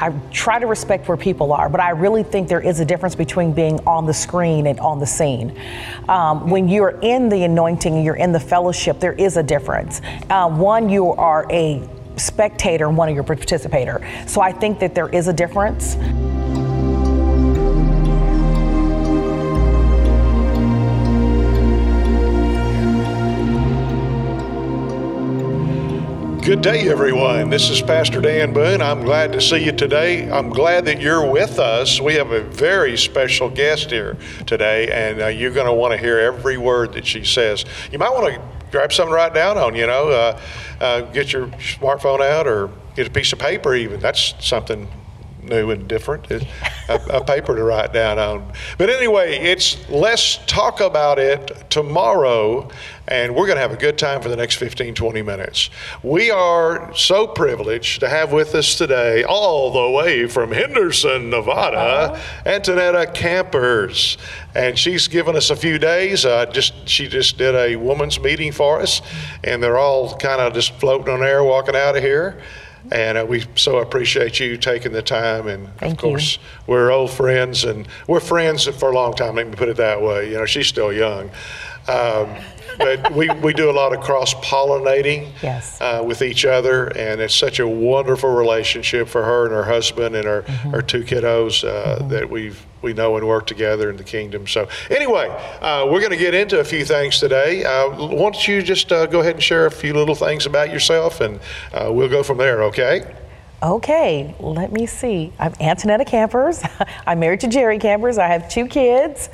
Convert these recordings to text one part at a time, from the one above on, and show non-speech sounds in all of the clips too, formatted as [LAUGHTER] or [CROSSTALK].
I try to respect where people are, but I really think there is a difference between being on the screen and on the scene. Um, when you're in the anointing and you're in the fellowship, there is a difference. Uh, one, you are a spectator, and one, you're a participator. So I think that there is a difference. Good day, everyone. This is Pastor Dan Boone. I'm glad to see you today. I'm glad that you're with us. We have a very special guest here today, and uh, you're going to want to hear every word that she says. You might want to grab something to write down on, you know, uh, uh, get your smartphone out or get a piece of paper, even. That's something new and different. a, a, paper to write down on. But anyway, it's let's talk about it tomorrow, and we're going to have a good time for the next 15, 20 minutes. We are so privileged to have with us today, all the way from Henderson, Nevada, uh-huh. Antonetta Campers, and she's given us a few days. Uh, just she just did a women's meeting for us, and they're all kind of just floating on air, walking out of here. And uh, we so appreciate you taking the time. And Thank of course, you. we're old friends, and we're friends for a long time. Let me put it that way. You know, she's still young. Um, but we, we do a lot of cross pollinating yes. uh, with each other, and it's such a wonderful relationship for her and her husband and her, mm-hmm. her two kiddos uh, mm-hmm. that we've we know and work together in the kingdom. So, anyway, uh, we're going to get into a few things today. Uh, why don't you just uh, go ahead and share a few little things about yourself, and uh, we'll go from there, okay? Okay, let me see. I'm Antonetta Campers. [LAUGHS] I'm married to Jerry Campers. I have two kids.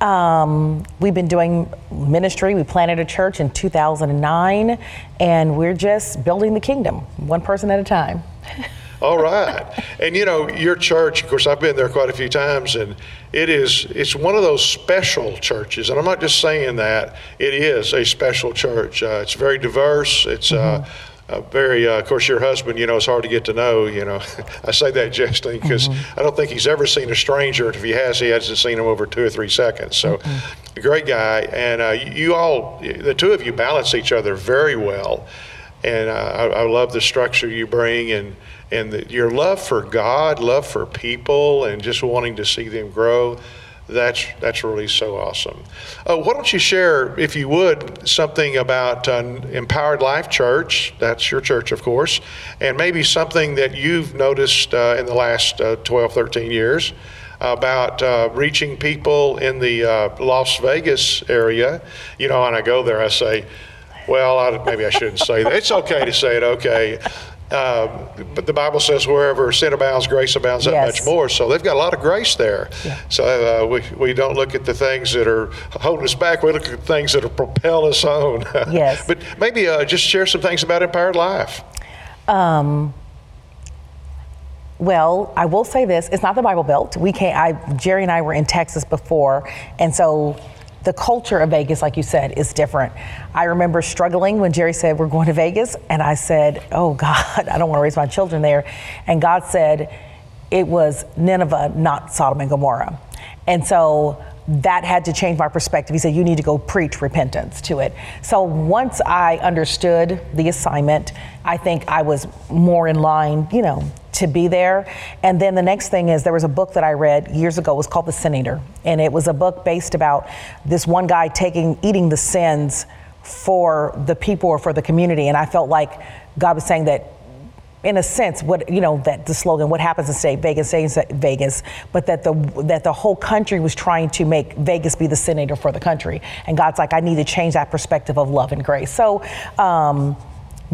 Um, we've been doing ministry. We planted a church in 2009, and we're just building the kingdom, one person at a time. [LAUGHS] All right. And you know, your church, of course, I've been there quite a few times, and it is, it's one of those special churches. And I'm not just saying that, it is a special church. Uh, it's very diverse. It's, uh, mm-hmm. uh, uh, very, uh, of course, your husband, you know, it's hard to get to know. You know, [LAUGHS] I say that jesting because mm-hmm. I don't think he's ever seen a stranger. If he has, he hasn't seen him over two or three seconds. So, mm-hmm. a great guy. And uh, you all, the two of you balance each other very well. And uh, I, I, love the structure you bring and, and the, your love for God, love for people, and just wanting to see them grow that's that's really so awesome. Uh, why don't you share, if you would, something about uh, Empowered Life Church? That's your church, of course, and maybe something that you've noticed uh, in the last uh, 12, 13 years about uh, reaching people in the uh, Las Vegas area. You know, when I go there, I say, well, I, maybe I shouldn't say that. It's okay to say it, okay. Uh, but the Bible says wherever sin abounds, grace abounds that yes. much more. So they've got a lot of grace there. Yeah. So uh, we, we don't look at the things that are holding us back. We look at the things that are propel us on. [LAUGHS] Yes. but maybe uh, just share some things about Empowered Life. Um, well, I will say this: it's not the Bible Belt. We can't. I Jerry and I were in Texas before, and so the culture of Vegas, like you said, is different. I remember struggling when Jerry said, We're going to Vegas. And I said, Oh, [LAUGHS] God, I don't want to raise my children there. And God said, It was Nineveh, not Sodom and Gomorrah. And so that had to change my perspective. He said, You need to go preach repentance to it. So once I understood the assignment, I think I was more in line, you know, to be there. And then the next thing is there was a book that I read years ago. It was called The Sin Eater, and it was a book based about this one guy taking eating the sins for the people or for the community. And I felt like God was saying that in a sense, what you know that the slogan "What happens in state Vegas stays Vegas," but that the that the whole country was trying to make Vegas be the sin eater for the country, and God's like, I need to change that perspective of love and grace. So. Um,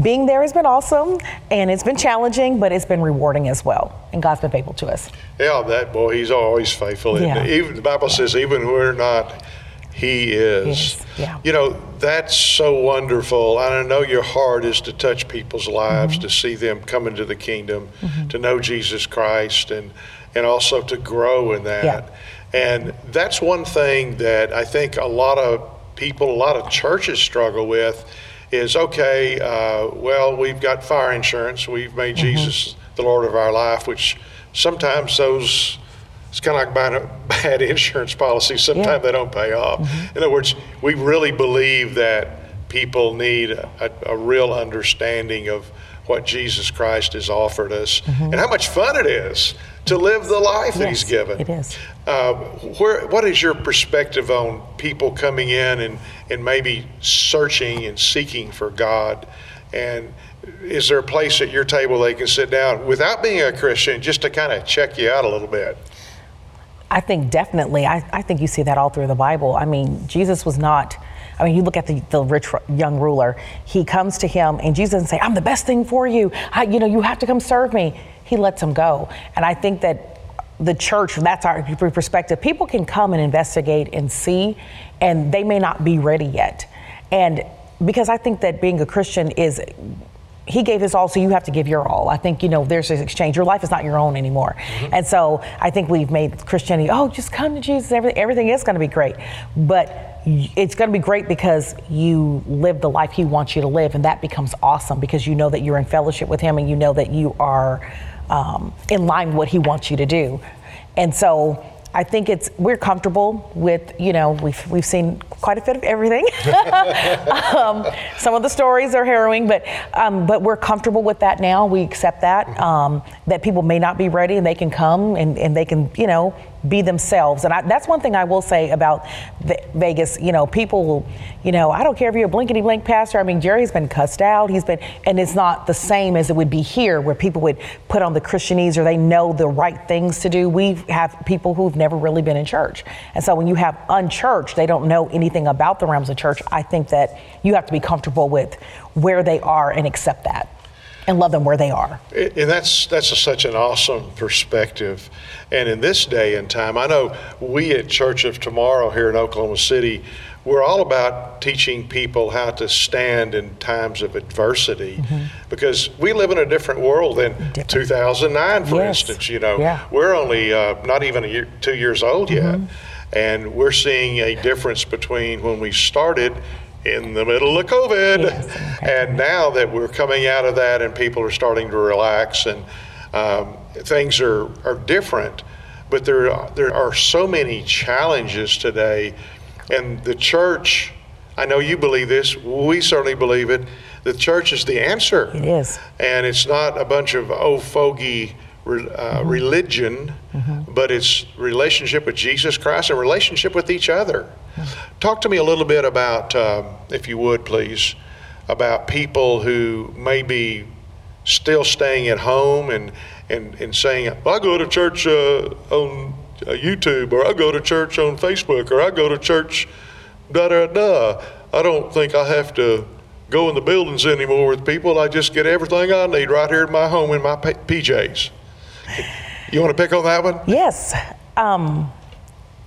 being there has been awesome and it's been challenging, but it's been rewarding as well. And God's been faithful to us. Yeah, that boy, he's always faithful. Yeah. Even the Bible says, even when we're not, he is. Yes. Yeah. You know, that's so wonderful. And I know your heart is to touch people's lives, mm-hmm. to see them come into the kingdom, mm-hmm. to know Jesus Christ, and, and also to grow in that. Yeah. And that's one thing that I think a lot of people, a lot of churches struggle with is okay, uh, well, we've got fire insurance, we've made mm-hmm. Jesus the Lord of our life, which sometimes those, it's kind of like buying a [LAUGHS] bad insurance policy, sometimes yeah. they don't pay off. Mm-hmm. In other words, we really believe that people need a, a real understanding of what Jesus Christ has offered us and how much fun it is to live the life that He's given. it is. Uh, where, what is your perspective on people coming in and, and maybe searching and seeking for God? And is there a place at your table they can sit down without being a Christian just to kind of check you out a little bit? I think definitely. I, I think you see that all through the Bible. I mean, Jesus was not. I mean, you look at the, the rich young ruler. He comes to him, and Jesus doesn't say, "I'm the best thing for you. I, you know, you have to come serve me." He lets him go, and I think that the church. That's our perspective. People can come and investigate and see, and they may not be ready yet. And because I think that being a Christian is he gave his all, so you have to give your all. I think, you know, there's this exchange. Your life is not your own anymore. And so I think we've made Christianity, oh, just come to Jesus. Everything, everything is going to be great. But it's going to be great because you live the life he wants you to live. And that becomes awesome because you know that you're in fellowship with him and you know that you are um, in line with what he wants you to do. And so I think it's we're comfortable with you know we've we've seen quite a bit of everything. [LAUGHS] um, some of the stories are harrowing, but um, but we're comfortable with that now. We accept that um, that people may not be ready and they can come and, and they can you know be themselves. And I, that's one thing I will say about Ve- Vegas. You know, people you know, I don't care if you're a blinkety blink pastor. I mean, Jerry's been cussed out. He's been, and it's not the same as it would be here, where people would put on the Christianese or they know the right things to do. We have people who've never really been in church, and so when you have unchurched, they don't know anything about the realms of church. I think that you have to be comfortable with where they are and accept that, and love them where they are. And that's that's a, such an awesome perspective. And in this day and time, I know we at Church of Tomorrow here in Oklahoma City, we're all about teaching people how to stand in times of adversity because we live in a different world than Mm-hmm. Different. 2009, for Yes. instance. You know, Yeah. we're only uh, not even a year, two years old yet. Mm-hmm. And we're seeing a difference between when we started in the middle of COVID Yes, and now that we're coming out of that and people are starting to relax and um, things are, are different, but there, are- there are so many challenges today. And the church, I know you believe this, we certainly believe it, the church is the answer. It is. And it's not a bunch of old fogey re- uh, religion, but it's relationship with Jesus Christ and relationship with each other. Talk to me a little bit about, um, if you would please, about people who may be still staying at home and, and, and saying, well, I go to church uh, on uh, YouTube, or I go to church on Facebook, or I go to church da da da. I don't think I have to go in the buildings anymore with people. I just get everything I need right here in my home in my PJs. You want to pick on that one? Yes. Um,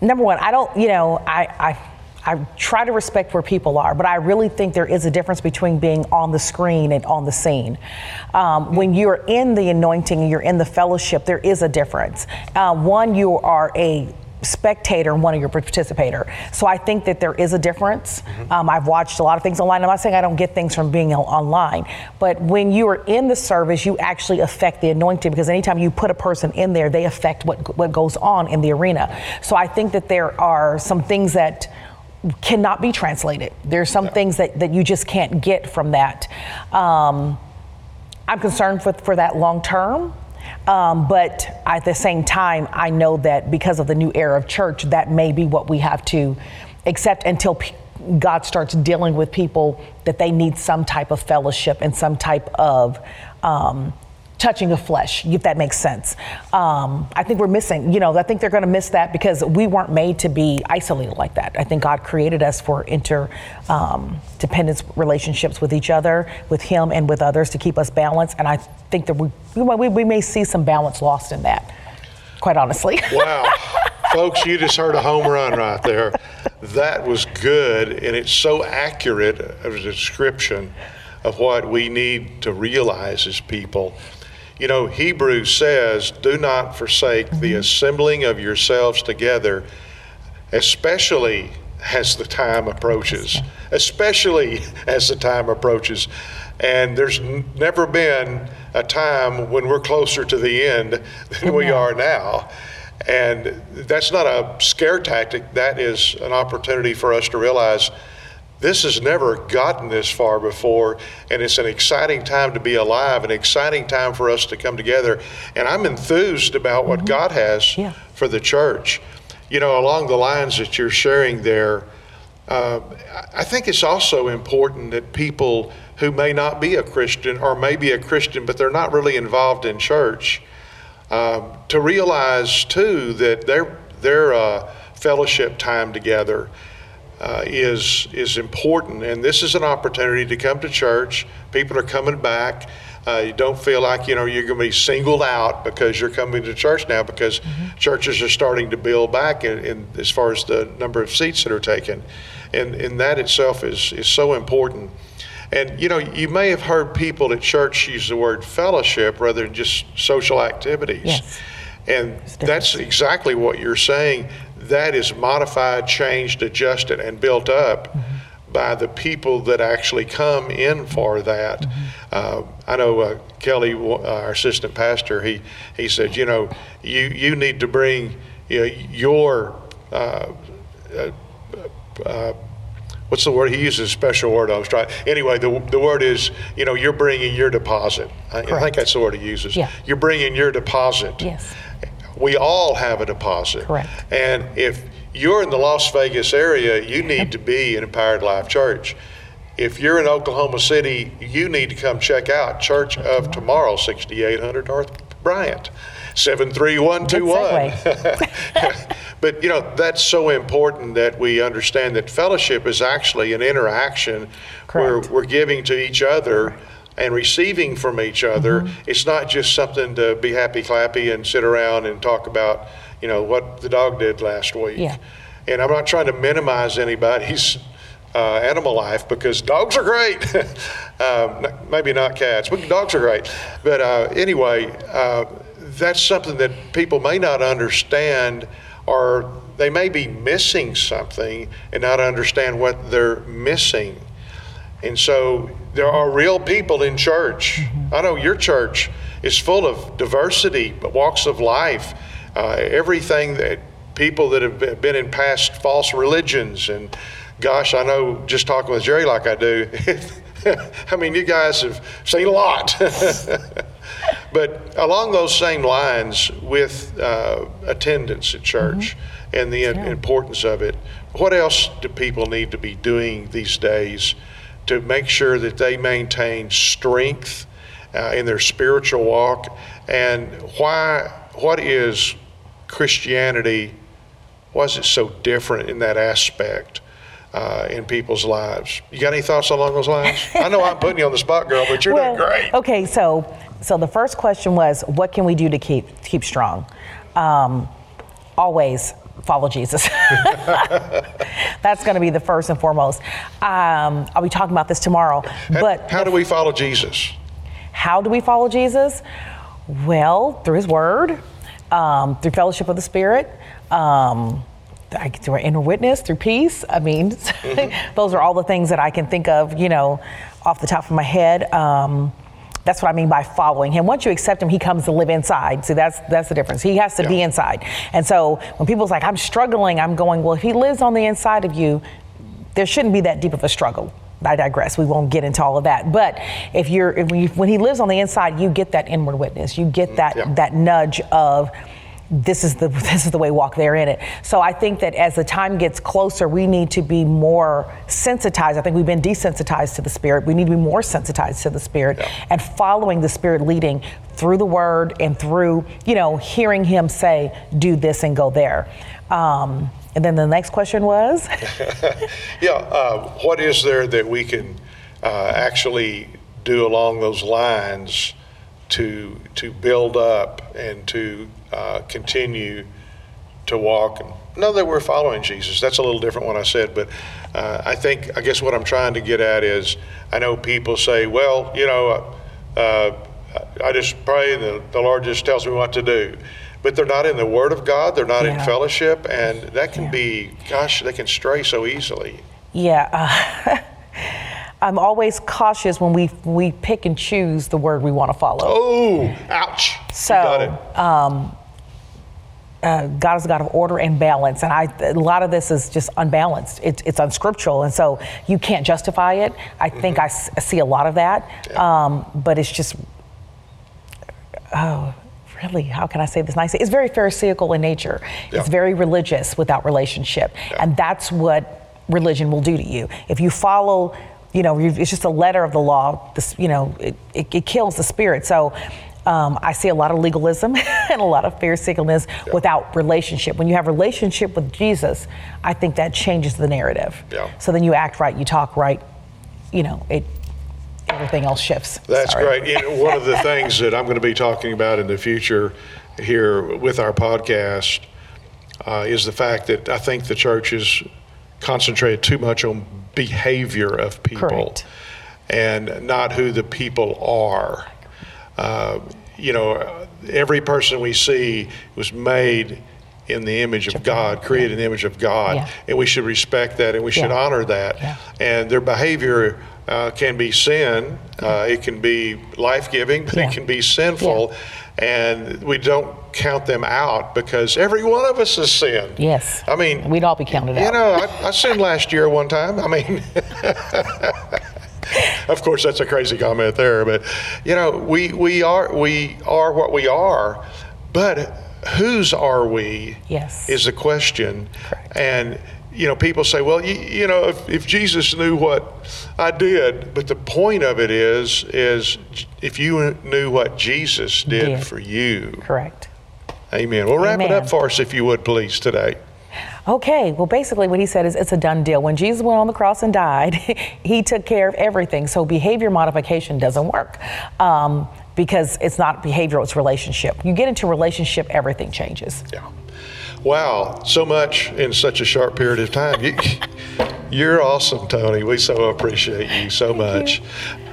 number one, I don't, you know, I, I, I try to respect where people are, but I really think there is a difference between being on the screen and on the scene. Um, when you're in the anointing and you're in the fellowship, there is a difference. Uh, one, you are a spectator and one of your participator. So I think that there is a difference. Um, I've watched a lot of things online. I'm not saying I don't get things from being online, but when you are in the service, you actually affect the anointing because anytime you put a person in there, they affect what what goes on in the arena. So I think that there are some things that cannot be translated. There's some things that, that you just can't get from that. Um, I'm concerned for, for that long term. Um, but at the same time, I know that because of the new era of church, that may be what we have to accept until p- God starts dealing with people that they need some type of fellowship and some type of um, touching of flesh, if that makes sense. Um, I think we're missing, you know, I think they're going to miss that because we weren't made to be isolated like that. I think God created us for interdependence um, relationships with each other, with Him, and with others to keep us balanced. And I think that we, we, we may see some balance lost in that, quite honestly. [LAUGHS] Wow. Folks, you just heard a home run right there. That was good, and it's so accurate of a description of what we need to realize as people. You know, Hebrews says, Do not forsake the mm-hmm. assembling of yourselves together, especially as the time approaches. Especially as the time approaches. And there's n- never been a time when we're closer to the end than we are now. And that's not a scare tactic, that is an opportunity for us to realize this has never gotten this far before, and it's an exciting time to be alive, an exciting time for us to come together. And I'm enthused about what God has Yeah. for the church. You know, along the lines that you're sharing there, uh, I think it's also important that people who may not be a Christian or may be a Christian, but they're not really involved in church, um, to realize too that their their uh, fellowship time together uh, is is important, and this is an opportunity to come to church. People are coming back. Uh, you don't feel like you know you're going to be singled out because you're coming to church now because churches are starting to build back in, in as far as the number of seats that are taken, and and that itself is is so important. And you know, you may have heard people at church use the word fellowship rather than just social activities. Yes. And that's exactly what you're saying. That is modified, changed, adjusted, and built up Mm-hmm. by the people that actually come in for that. Mm-hmm. Uh, I know uh, Kelly, uh, our assistant pastor, he, he said, you know, you, you need to bring you know, your uh, uh, what's the word? He uses a special word. I was trying. Anyway, the, the word is, you know, you're bringing your deposit. I, I think that's the word he uses. Yeah. You're bringing your deposit. Yes. We all have a deposit. Correct. And if you're in the Las Vegas area, you need to be in Empowered Life Church. If you're in Oklahoma City, you need to come check out Church of Tomorrow, 6800 North Bryant, 73121. [LAUGHS] but you know, that's so important that we understand that fellowship is actually an interaction where we're giving to each other and receiving from each other. Mm-hmm. It's not just something to be happy clappy and sit around and talk about, you know, what the dog did last week. Yeah. And I'm not trying to minimize anybody's uh, animal life because dogs are great. [LAUGHS] um, maybe not cats, but dogs are great. But uh, anyway, uh, that's something that people may not understand or they may be missing something and not understand what they're missing. And so there are real people in church. I know your church is full of diversity, walks of life, uh, everything that people that have been- in past false religions. And gosh, I know just talking with Jerry like I do, [LAUGHS] I mean, you guys have seen a lot. [LAUGHS] but along those same lines with uh, attendance at church and the importance of it, what else do people need to be doing these days to make sure that they maintain strength uh, in their spiritual walk? And why? What is Christianity? Why is it so different in that aspect? Uh, in people's lives, you got any thoughts along those lines? [LAUGHS] I know I'm putting you on the spot, girl, but you're doing great. Okay, so so the first question was, what can we do to keep keep strong? Um, always follow Jesus. [LAUGHS] That's going to be the first and foremost. Um, I'll be talking about this tomorrow. And But how do we follow Jesus? how do we follow Jesus? Well, through His Word, um, through fellowship of the Spirit. Um, I- through our inner witness, through peace. I mean, [LAUGHS] those are all the things that I can think of, you know, off the top of my head. Um, that's what I mean by following him. Once you accept him, he comes to live inside. See, that's that's the difference. He has to be inside. And so when people's like, "I'm struggling," I'm going, "Well, if he lives on the inside of you, there shouldn't be that deep of a struggle." I digress. We won't get into all of that. But if you're if when, you, when he lives on the inside, you get that inward witness. You get that Yeah. that nudge of this is the [LAUGHS] this is the way walk there in it. So I think that as the time gets closer, we need to be more sensitized. I think we've been desensitized to the spirit. We need to be more sensitized to the spirit Yeah. and following the spirit leading through the word and through, you know, hearing him say, do this and go there. Um, and then the next question was [LAUGHS] Yeah, uh, what is there that we can uh, actually do along those lines to to build up and to uh, continue to walk and know that we're following Jesus? That's a little different what I said, but uh, I think I guess what I'm trying to get at is I know people say, well, you know, uh, I just pray and the, the Lord just tells me what to do. But they're not in the Word of God. They're not in fellowship, and that can Yeah. be, gosh, they can stray so easily. Yeah, uh, [LAUGHS] I'm always cautious when we we pick and choose the word we want to follow. Oh, ouch. So, got it. Uh, God is a God of order and balance, and I a lot of this is just unbalanced. It's it's unscriptural, and so you can't justify it. I think I, s- I see a lot of that, um, but it's just oh. Really, how can I say this nicely? It's very Pharisaical in nature. Yeah. It's very religious without relationship, and that's what religion will do to you. If you follow, you know, it's just a letter of the law. This, you know, it, it, it kills the spirit. So. Um, I see a lot of legalism [LAUGHS] and a lot of Pharisaicalness without relationship. When you have relationship with Jesus, I think that changes the narrative. Yeah. So then you act right, you talk right, you know, it everything else shifts. That's Sorry. great. You know, one of the things that I'm going to be talking about in the future here with our podcast uh, is the fact that I think the church is concentrated too much on behavior of people Correct. and not who the people are. Uh, you know, every person we see was made in the image of God, created in the image of God, Yeah. and we should respect that and we should Yeah. honor that. Yeah. And their behavior uh, can be sin, uh, it can be life giving, but it can be sinful. And we don't count them out because every one of us has sinned. Yes. I mean, We'd all be counted you out. You know, I, I sinned last year one time. I mean, [LAUGHS] [LAUGHS] of course, that's a crazy comment there, but you know, we we are we are what we are, but whose are we? Yes. is the question, Correct. and. You know, people say, well, you, you know, if, if Jesus knew what I did, but the point of it is, is if you knew what Jesus did, Did. for you, Correct. amen. Well, wrap it up for us, if you would, please, today. Okay, well, basically, what he said is it's a done deal. When Jesus went on the cross and died, [LAUGHS] he took care of everything. So, behavior modification doesn't work um, because it's not behavioral, it's relationship. You get into relationship, everything changes. Yeah. Wow, so much in such a short period of time. You, [LAUGHS] you're awesome, Tony. We so appreciate you so much.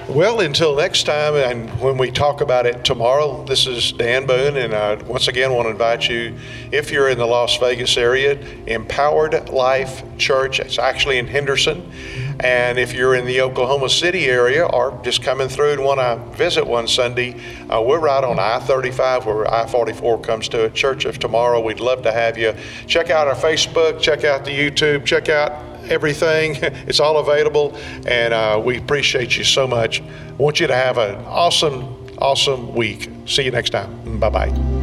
Well, until next time, and when we talk about it tomorrow, this is Dan Boone, and I once again want to invite you, if you're in the Las Vegas area, Empowered Life Church. It's actually in Henderson. And if you're in the Oklahoma City area or just coming through and want to visit one Sunday, uh, we're right on I 35 where I 44 comes to a Church of Tomorrow. We'd love to have you. Check out our Facebook, check out the YouTube, check out everything. [LAUGHS] It's all available, and uh, we appreciate you so much. I want you to have an awesome, awesome week. See you next time. Bye bye.